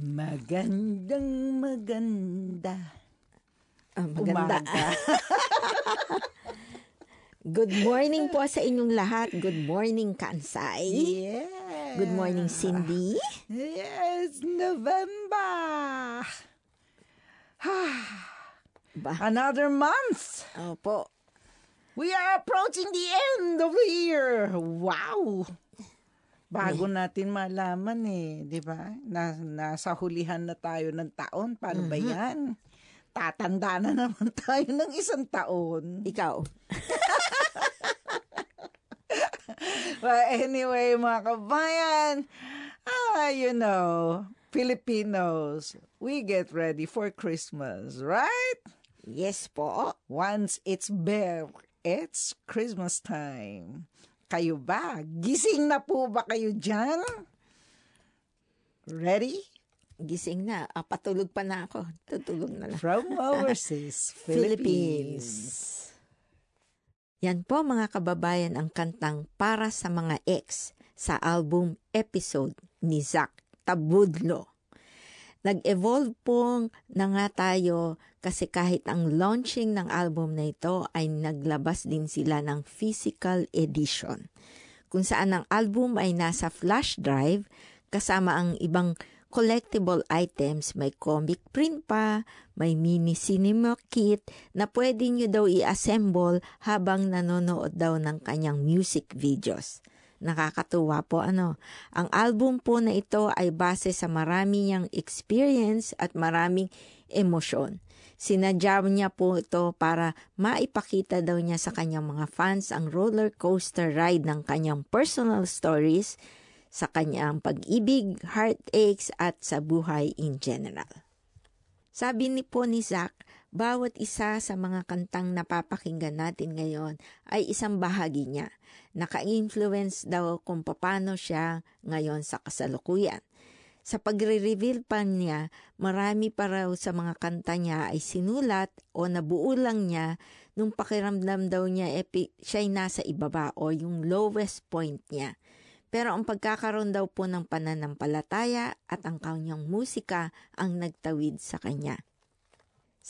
Magandang maganda. Ah, maganda. Good morning po sa inyong lahat. Good morning, Kansay. Yeah. Good morning, Cindy. Yes, November. Ba? Another month. Opo. We are approaching the end of the year. Wow. Bago natin malaman eh, di ba? Na, nasa hulihan na tayo ng taon. Paano ba yan? Tatanda na naman tayo ng isang taon. Ikaw. But anyway, mga kabayan, ah, you know, Filipinos, we get ready for Christmas, right? Yes po. Once it's bare, it's Christmas time. Kayo ba? Gising na po ba kayo dyan? Ready? Gising na. Ah, patulog pa na ako. Tutulog na lang. From overseas, Philippines. Yan po mga kababayan ang kantang Para sa mga ex sa album episode ni Zach Tabudlo. Nag-evolve po na nga tayo kasi kahit ang launching ng album na ito ay naglabas din sila ng physical edition. Kung saan ang album ay nasa flash drive kasama ang ibang collectible items, may comic print pa, may mini cinema kit na pwede nyo daw i-assemble habang nanonood daw ng kanyang music videos. Nakakatuwa po ano. Ang album po na ito ay base sa marami niyang experience at maraming emosyon. Sinadya niya po ito para maipakita daw niya sa kanyang mga fans ang roller coaster ride ng kanyang personal stories sa kanyang pag-ibig, heartaches at sa buhay in general. Sabi ni po ni Zach, bawat isa sa mga kantang napapakinggan natin ngayon ay isang bahagi niya. Naka-influence daw kung paano siya ngayon sa kasalukuyan. Sa pagre-reveal pa niya, marami pa raw sa mga kanta niya ay sinulat o nabuo lang niya nung pakiramdam daw niya epi, siya'y nasa ibaba o yung lowest point niya. Pero ang pagkakaroon daw po ng pananampalataya at ang kanyang musika ang nagtawid sa kanya.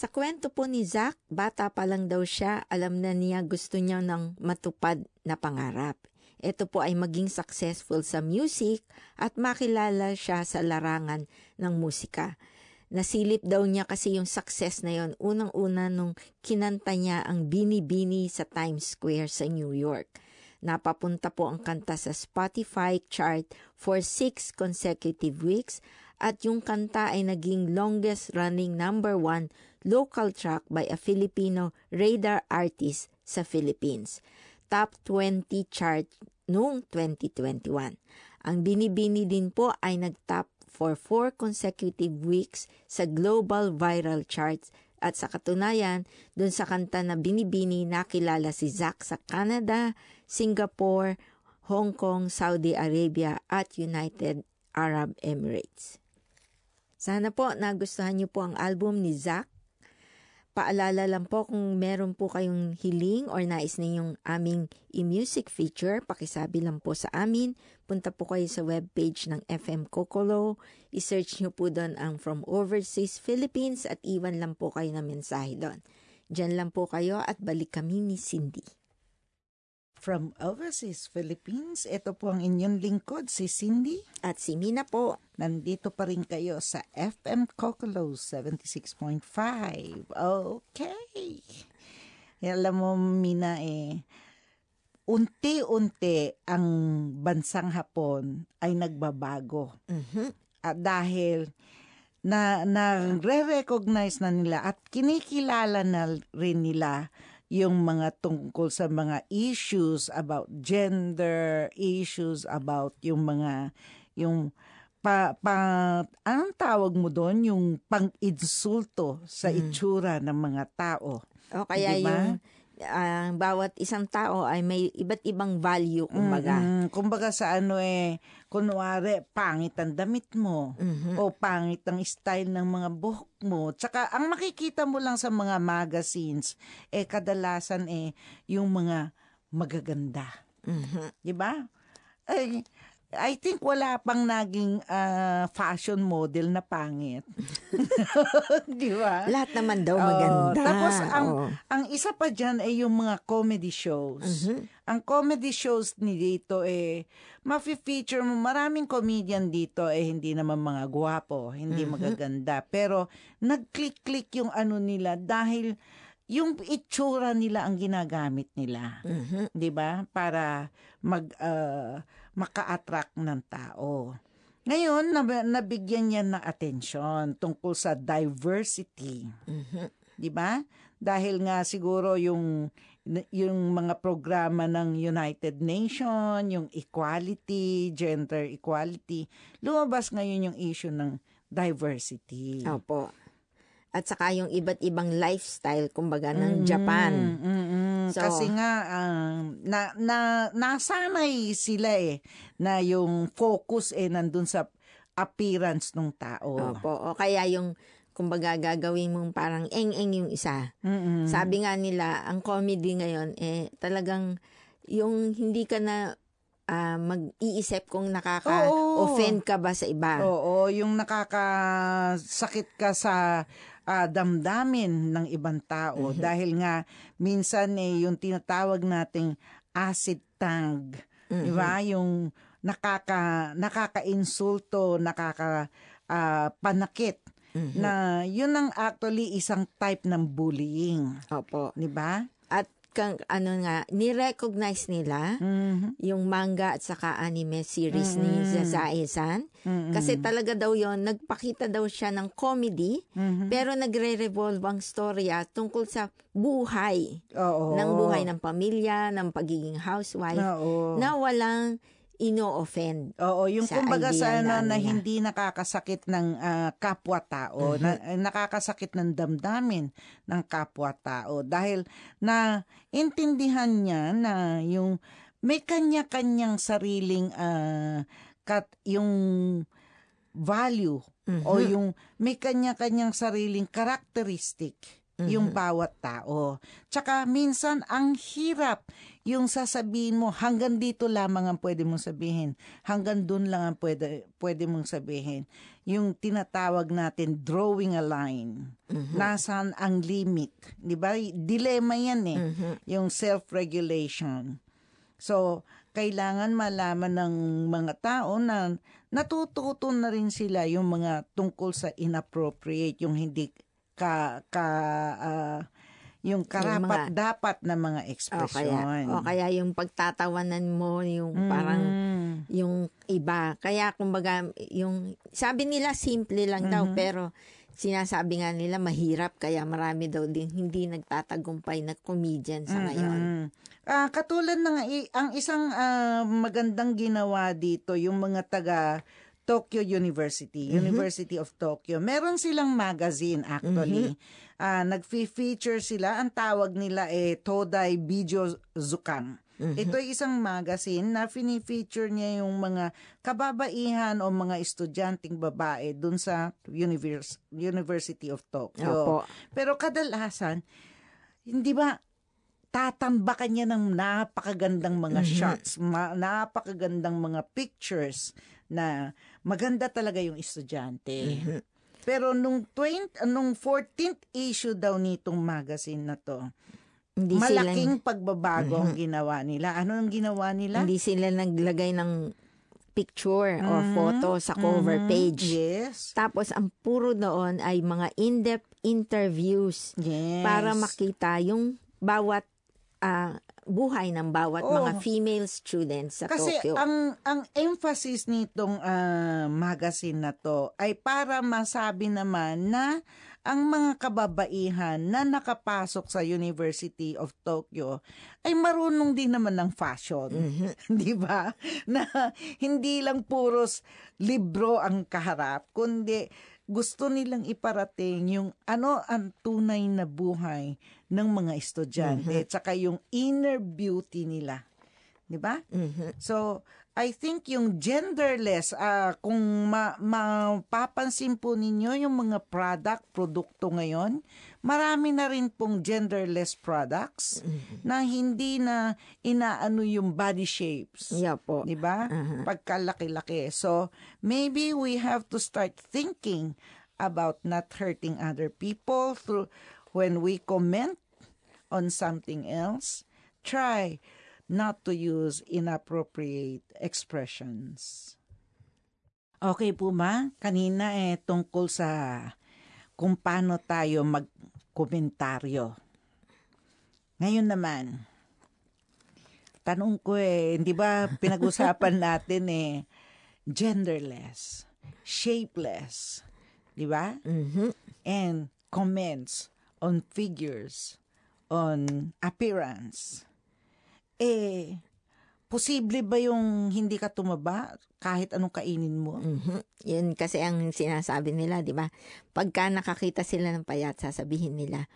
Sa kwento po ni Zach, bata pa lang daw siya, alam na niya gusto niya ng matupad na pangarap. Ito po ay maging successful sa music at makilala siya sa larangan ng musika. Nasilip daw niya kasi yung success na yon unang-una nung kinanta niya ang Bini Bini sa Times Square sa New York. Napapunta po ang kanta sa Spotify chart for six consecutive weeks at yung kanta ay naging longest running number one local track by a Filipino radar artist sa Philippines. Top 20 chart noong 2021. Ang Binibini din po ay nag-top for four consecutive weeks sa global viral charts at sa katunayan, dun sa kanta na Binibini nakilala si Zack sa Canada, Singapore, Hong Kong, Saudi Arabia at United Arab Emirates. Sana po nagustuhan niyo po ang album ni Zack. Paalala lang po kung meron po kayong hiling or nais ninyong aming i-music feature, pakisabi lang po sa amin. Punta po kayo sa webpage ng FM Kokolo. I-search nyo po doon ang From Overseas Philippines at iwan lang po kayo na mensahe doon. Diyan lang po kayo at balik kami ni Cindy. From overseas Philippines, ito po ang inyong lingkod, si Cindy. At si Mina po. Nandito pa rin kayo sa FM Kokolo 76.5. Okay. Alam mo, Mina, eh, unti-unti ang bansang Hapon ay nagbabago. Mhm. At dahil na na-recognize na nila at kinikilala na rin nila yung mga tungkol sa mga issues about gender, issues about yung mga yung pa, pa anong tawag mo doon yung pang-insulto sa itsura ng mga tao. O kaya Diba? yung ang bawat isang tao ay may iba't ibang value, kumbaga. Mm, kumbaga sa ano eh, kunwari, pangit ang damit mo. Mhm. O pangit ang style ng mga buhok mo. Tsaka ang makikita mo lang sa mga magazines, eh kadalasan eh, yung mga magaganda. Mhm. Di ba? Ay, I think wala pang naging ah, fashion model na pangit. Di ba? Lahat naman daw maganda. tapos ang Oo. ang isa pa diyan ay yung mga comedy shows. Ang comedy shows ni dito eh mafi-feature mo maraming comedian dito eh hindi naman mga gwapo, hindi magaganda, pero nag-click-click yung ano nila dahil yung itsura nila ang ginagamit nila. Mhm. 'di ba? Para mag ah, maka-attract ng tao. Ngayon, nab- nabigyan niya ng atensyon tungkol sa diversity. Mhm. 'di ba? Dahil nga siguro yung yung mga programa ng United Nation, yung equality, gender equality, lumabas ngayon yung issue ng diversity. Opo. At saka yung iba't ibang lifestyle, kumbaga, ng Mm, Japan. mm-mm. So- Kasi nga um, na, na nasanay sila eh na yung focus eh nandun sa appearance ng tao. Opo. O kaya yung, kumbaga, gagawin mong parang eng-eng yung isa. Mm-mm. Sabi nga nila, ang comedy ngayon, eh, talagang yung hindi ka na ah, mag-iisip kung nakaka-offend ka ba sa iba. Oo, yung nakakasakit ka sa ah, damdamin ng ibang tao dahil nga minsan eh yung tinatawag nating acid tang, 'di ba? Yung nakaka nakaka-insulto, nakaka ah, panakit na yun ang actually isang type ng bullying, Opo. 'di ba? At kang, ano nga, ni-recognize nila Mhm. yung manga at saka anime series ni Sazae-san. Mm-mm. Kasi talaga daw yon nagpakita daw siya ng comedy, Mhm. pero nagre-revolve ang storya tungkol sa buhay, Oo. ng buhay ng pamilya, ng pagiging housewife, Oo. na walang ino-offend. Oo, yung sa kumbaga idea sa ano, na na hindi nakakasakit ng ah, kapwa-tao, na, Mm-hmm. nakakasakit ng damdamin ng kapwa-tao dahil na intindihan niya na yung may kanya-kanyang sariling ah, kat, yung value o Mhm. yung may kanya-kanyang sariling characteristic yung Mhm. bawat tao. Tsaka minsan ang hirap yung sasabihin mo hanggang dito lamang ang pwede mong sabihin. Hanggang dun lang ang pwede, pwede mong sabihin. Yung tinatawag natin drawing a line. Mhm. Nasaan ang limit? Di ba? Dilemma yan eh. Mhm. Yung self-regulation. So, kailangan malaman ng mga tao na natututo na rin sila yung mga tungkol sa inappropriate, yung hindi ka, ka ah, yung karapat dapat na mga O kaya, ekspresyon. o kaya yung pagtatawanan mo, yung parang Mm. yung iba. Kaya kumbaga, yung sabi nila simple lang daw, Mhm. pero sinasabi nga nila mahirap, kaya marami daw din hindi nagtatagumpay na comedian sa ngayon. Mm-mm. Ah, katulad ng ang isang ah, magandang ginawa dito yung mga taga Tokyo University, Mm-hmm. University of Tokyo. Meron silang magazine actually. Mm-hmm. Ah, nag-feature sila. Ang tawag nila eh Todai Bijo Zukan. Mm-hmm. Ito ay isang magazine na fini-feature niya yung mga kababaihan o mga estudyanteng babae dun sa Univers- University of Tokyo. Opo. Pero kadalasan, hindi ba tatambakan niya ng napakagandang mga Mhm. shots, ma- napakagandang mga pictures na maganda talaga yung estudyante. Mhm. Pero nung 20, nung 14th issue daw nitong magazine na to, Hindi malaking sila, pagbabago ang ginawa nila. Ano ang ginawa nila? hindi sila naglagay ng picture or Mhm. photo sa cover Mhm. page. Yes. Tapos ang puro doon ay mga in-depth interviews Yes. para makita yung bawat ah, buhay ng bawat Oo. mga female students sa Kasi Tokyo. ang ang emphasis nitong ah, magazine na to ay para masabi naman na ang mga kababaihan na nakapasok sa University of Tokyo ay marunong din naman ng fashion. Mhm. 'Di ba? Na hindi lang puros libro ang kaharap, kundi gusto nilang iparating yung ano ang tunay na buhay ng mga estudyante, tsaka yung inner beauty nila. Di ba? Mhm. So, I think yung genderless, ah, kung ma- mapapansin po ninyo yung mga product, produkto ngayon, marami na rin pong genderless products na hindi na inaano yung body shapes. Yeah po. Di ba? Aha. Pagkalaki-laki. So, maybe we have to start thinking about not hurting other people through when we comment on something else. Try not to use inappropriate expressions. Okay po ma, kanina eh tungkol sa kung paano tayo magkomentaryo. Ngayon naman, tanong ko eh, di ba pinag-usapan natin eh, genderless, shapeless, di ba? Mhm. And comments on figures, on appearance. Eh, posible ba yung hindi ka tumaba kahit anong kainin mo? Mhm. Yun kasi ang sinasabi nila, di ba? Pagka nakakita sila ng payat, sasabihin nila,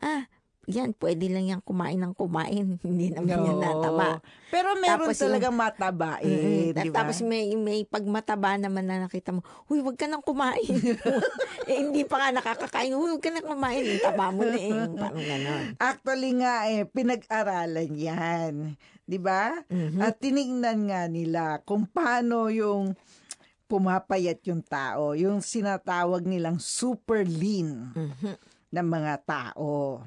ah, yan, pwede lang yan kumain ng kumain. Hindi naman yan nataba. Pero meron Tapos yung- talagang mataba eh, Mhm. di ba? Tapos may, may pagmataba naman na nakita mo, huy, wag ka nang kumain. eh, hindi pa nga nakakakain, huy, wag ka nang kumain. Yung taba mo na eh. Yung Parang ganon. Actually nga eh, pinag-aralan yan. Di ba? Mhm. At tinignan nga nila kung paano yung pumapayat yung tao, yung sinatawag nilang super lean Mhm. ng mga tao.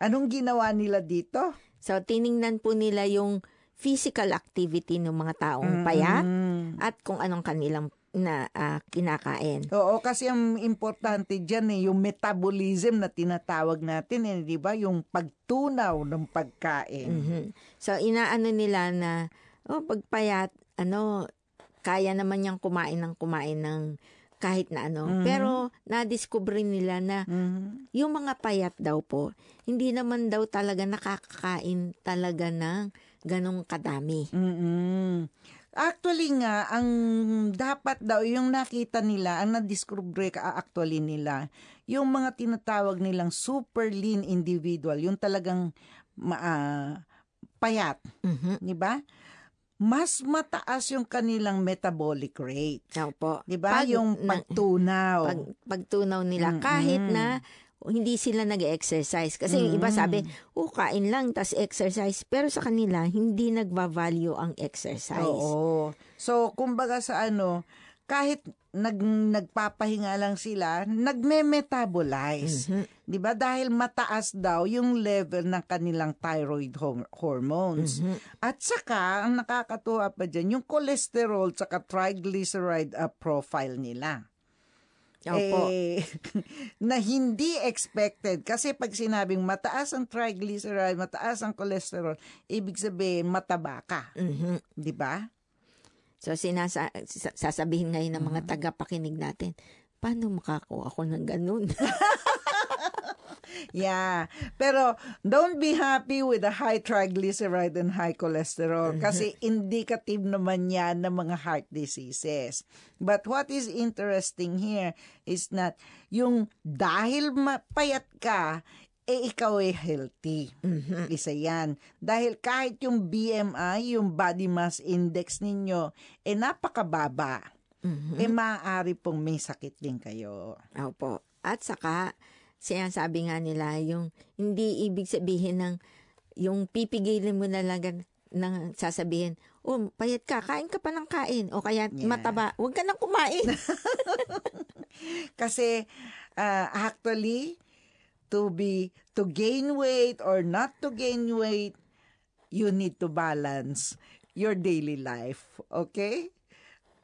Anong ginawa nila dito? So, tiningnan po nila yung physical activity ng mga taong payat Mm. at kung anong kanilang na ah, kinakain. Oo, kasi ang importante dyan eh, yung metabolism na tinatawag natin eh, di ba? Yung pagtunaw ng pagkain. Mhm. So, inaano nila na, oh, pagpayat, ano, kaya naman niyang kumain ng kumain ng kahit na ano. Mhm. Pero, na-discover nila na Mhm. yung mga payat daw po, hindi naman daw talaga nakakakain talaga ng ganong kadami. mm Actually nga, ang dapat daw, yung nakita nila, ang na-discover ka actually nila, yung mga tinatawag nilang super lean individual, yung talagang ma- ah, payat, Mhm. di ba? Mas mataas yung kanilang metabolic rate. So po. Di ba? Yung na- pagtunaw. pag, pagtunaw nila Mm-mm. kahit na hindi sila nag-exercise. Kasi yung iba sabi, oh, kain lang, tas exercise. Pero sa kanila, hindi nagva-value ang exercise. Oo. So, kumbaga sa ano, kahit nag, nagpapahinga lang sila, nagme-metabolize. Mhm. 'Di ba? Dahil mataas daw yung level ng kanilang thyroid hom- hormones. Mhm. At saka, ang nakakatuwa pa dyan, yung cholesterol saka triglyceride uh, profile nila. Opo. Eh, na hindi expected. Kasi pag sinabing mataas ang triglyceride, mataas ang cholesterol, ibig sabihin mataba ka. Mhm. Di ba? So, sinasa, sa- sasabihin ngayon ng Mm-hmm. mga tagapakinig natin, paano makakuha ako ng ganun? Yeah. Pero don't be happy with the high triglyceride and high cholesterol kasi indicative naman yan ng mga heart diseases. But what is interesting here is not yung dahil mapayat ka, eh ikaw ay healthy. Isa yan. Dahil kahit yung BMI, yung body mass index ninyo, eh napakababa. Eh maaari pong may sakit din kayo. Opo. At saka, sinasabi nga nila, yung hindi ibig sabihin ng, yung pipigilin mo na lang gan- ng sasabihin, oh, payat ka, kain ka pa ng kain. O kaya Yeah. mataba, huwag ka nang kumain. Kasi uh, actually to be to gain weight or not to gain weight, you need to balance your daily life, okay?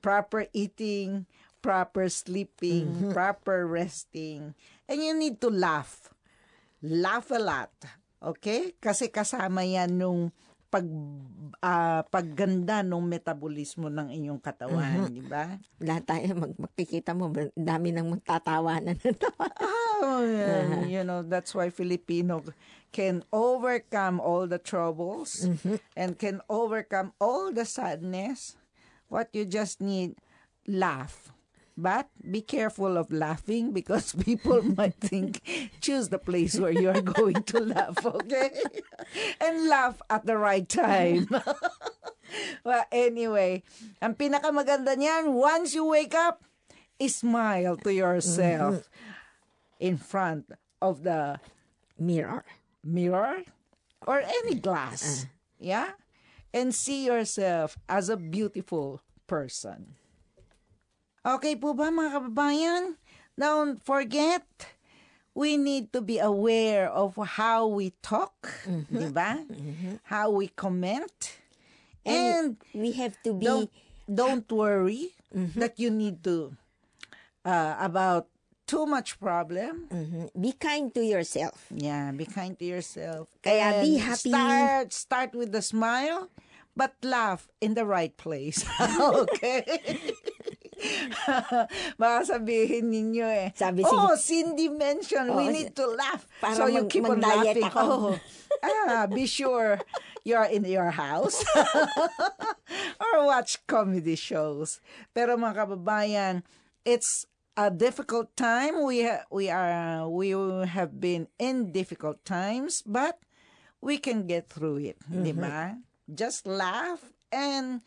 Proper eating, proper sleeping, proper resting, and you need to laugh. Laugh a lot, okay? Kasi kasama yan nung pag ah, pagganda ng metabolismo ng inyong katawan, di ba? Lahat tayo, mag, makikita mo, dami nang magtatawanan ng tawa. Yeah. you know, that's why Filipino can overcome all the troubles and can overcome all the sadness. What you just need, laugh. But be careful of laughing because people might think, choose the place where you're going to laugh, okay? And laugh at the right time. well, anyway, ang pinakamaganda niyan, once you wake up, smile to yourself in front of the Mirror. mirror or any glass. Uh-huh. Yeah? And see yourself as a beautiful person. Okay po ba mga kababayan? Don't forget, we need to be aware of how we talk, mm-hmm. di ba? Mm-hmm. How we comment. And, And, we have to be don't, don't worry mm-hmm. that you need to, uh, about too much problem. Mhm. be kind to yourself. Yeah, be kind to yourself. Kaya be And happy. Start, start with a smile, but laugh in the right place. okay? Baka sabihin ninyo eh. Sabi oh, si- Cindy mentioned we Oh, need to laugh. Para so you mag- keep on laughing. ako. Oh. ah, be sure you're in your house or watch comedy shows. Pero mga kababayan, it's a difficult time. We ha- we are we have been in difficult times, but we can get through it, di ba? Just laugh and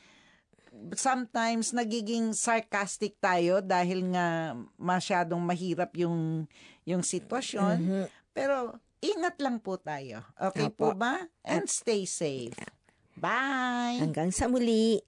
sometimes nagiging sarcastic tayo dahil nga masyadong mahirap yung yung sitwasyon. Pero ingat lang po tayo. Okay po Opo. ba? And stay safe. Bye. Hanggang sa muli.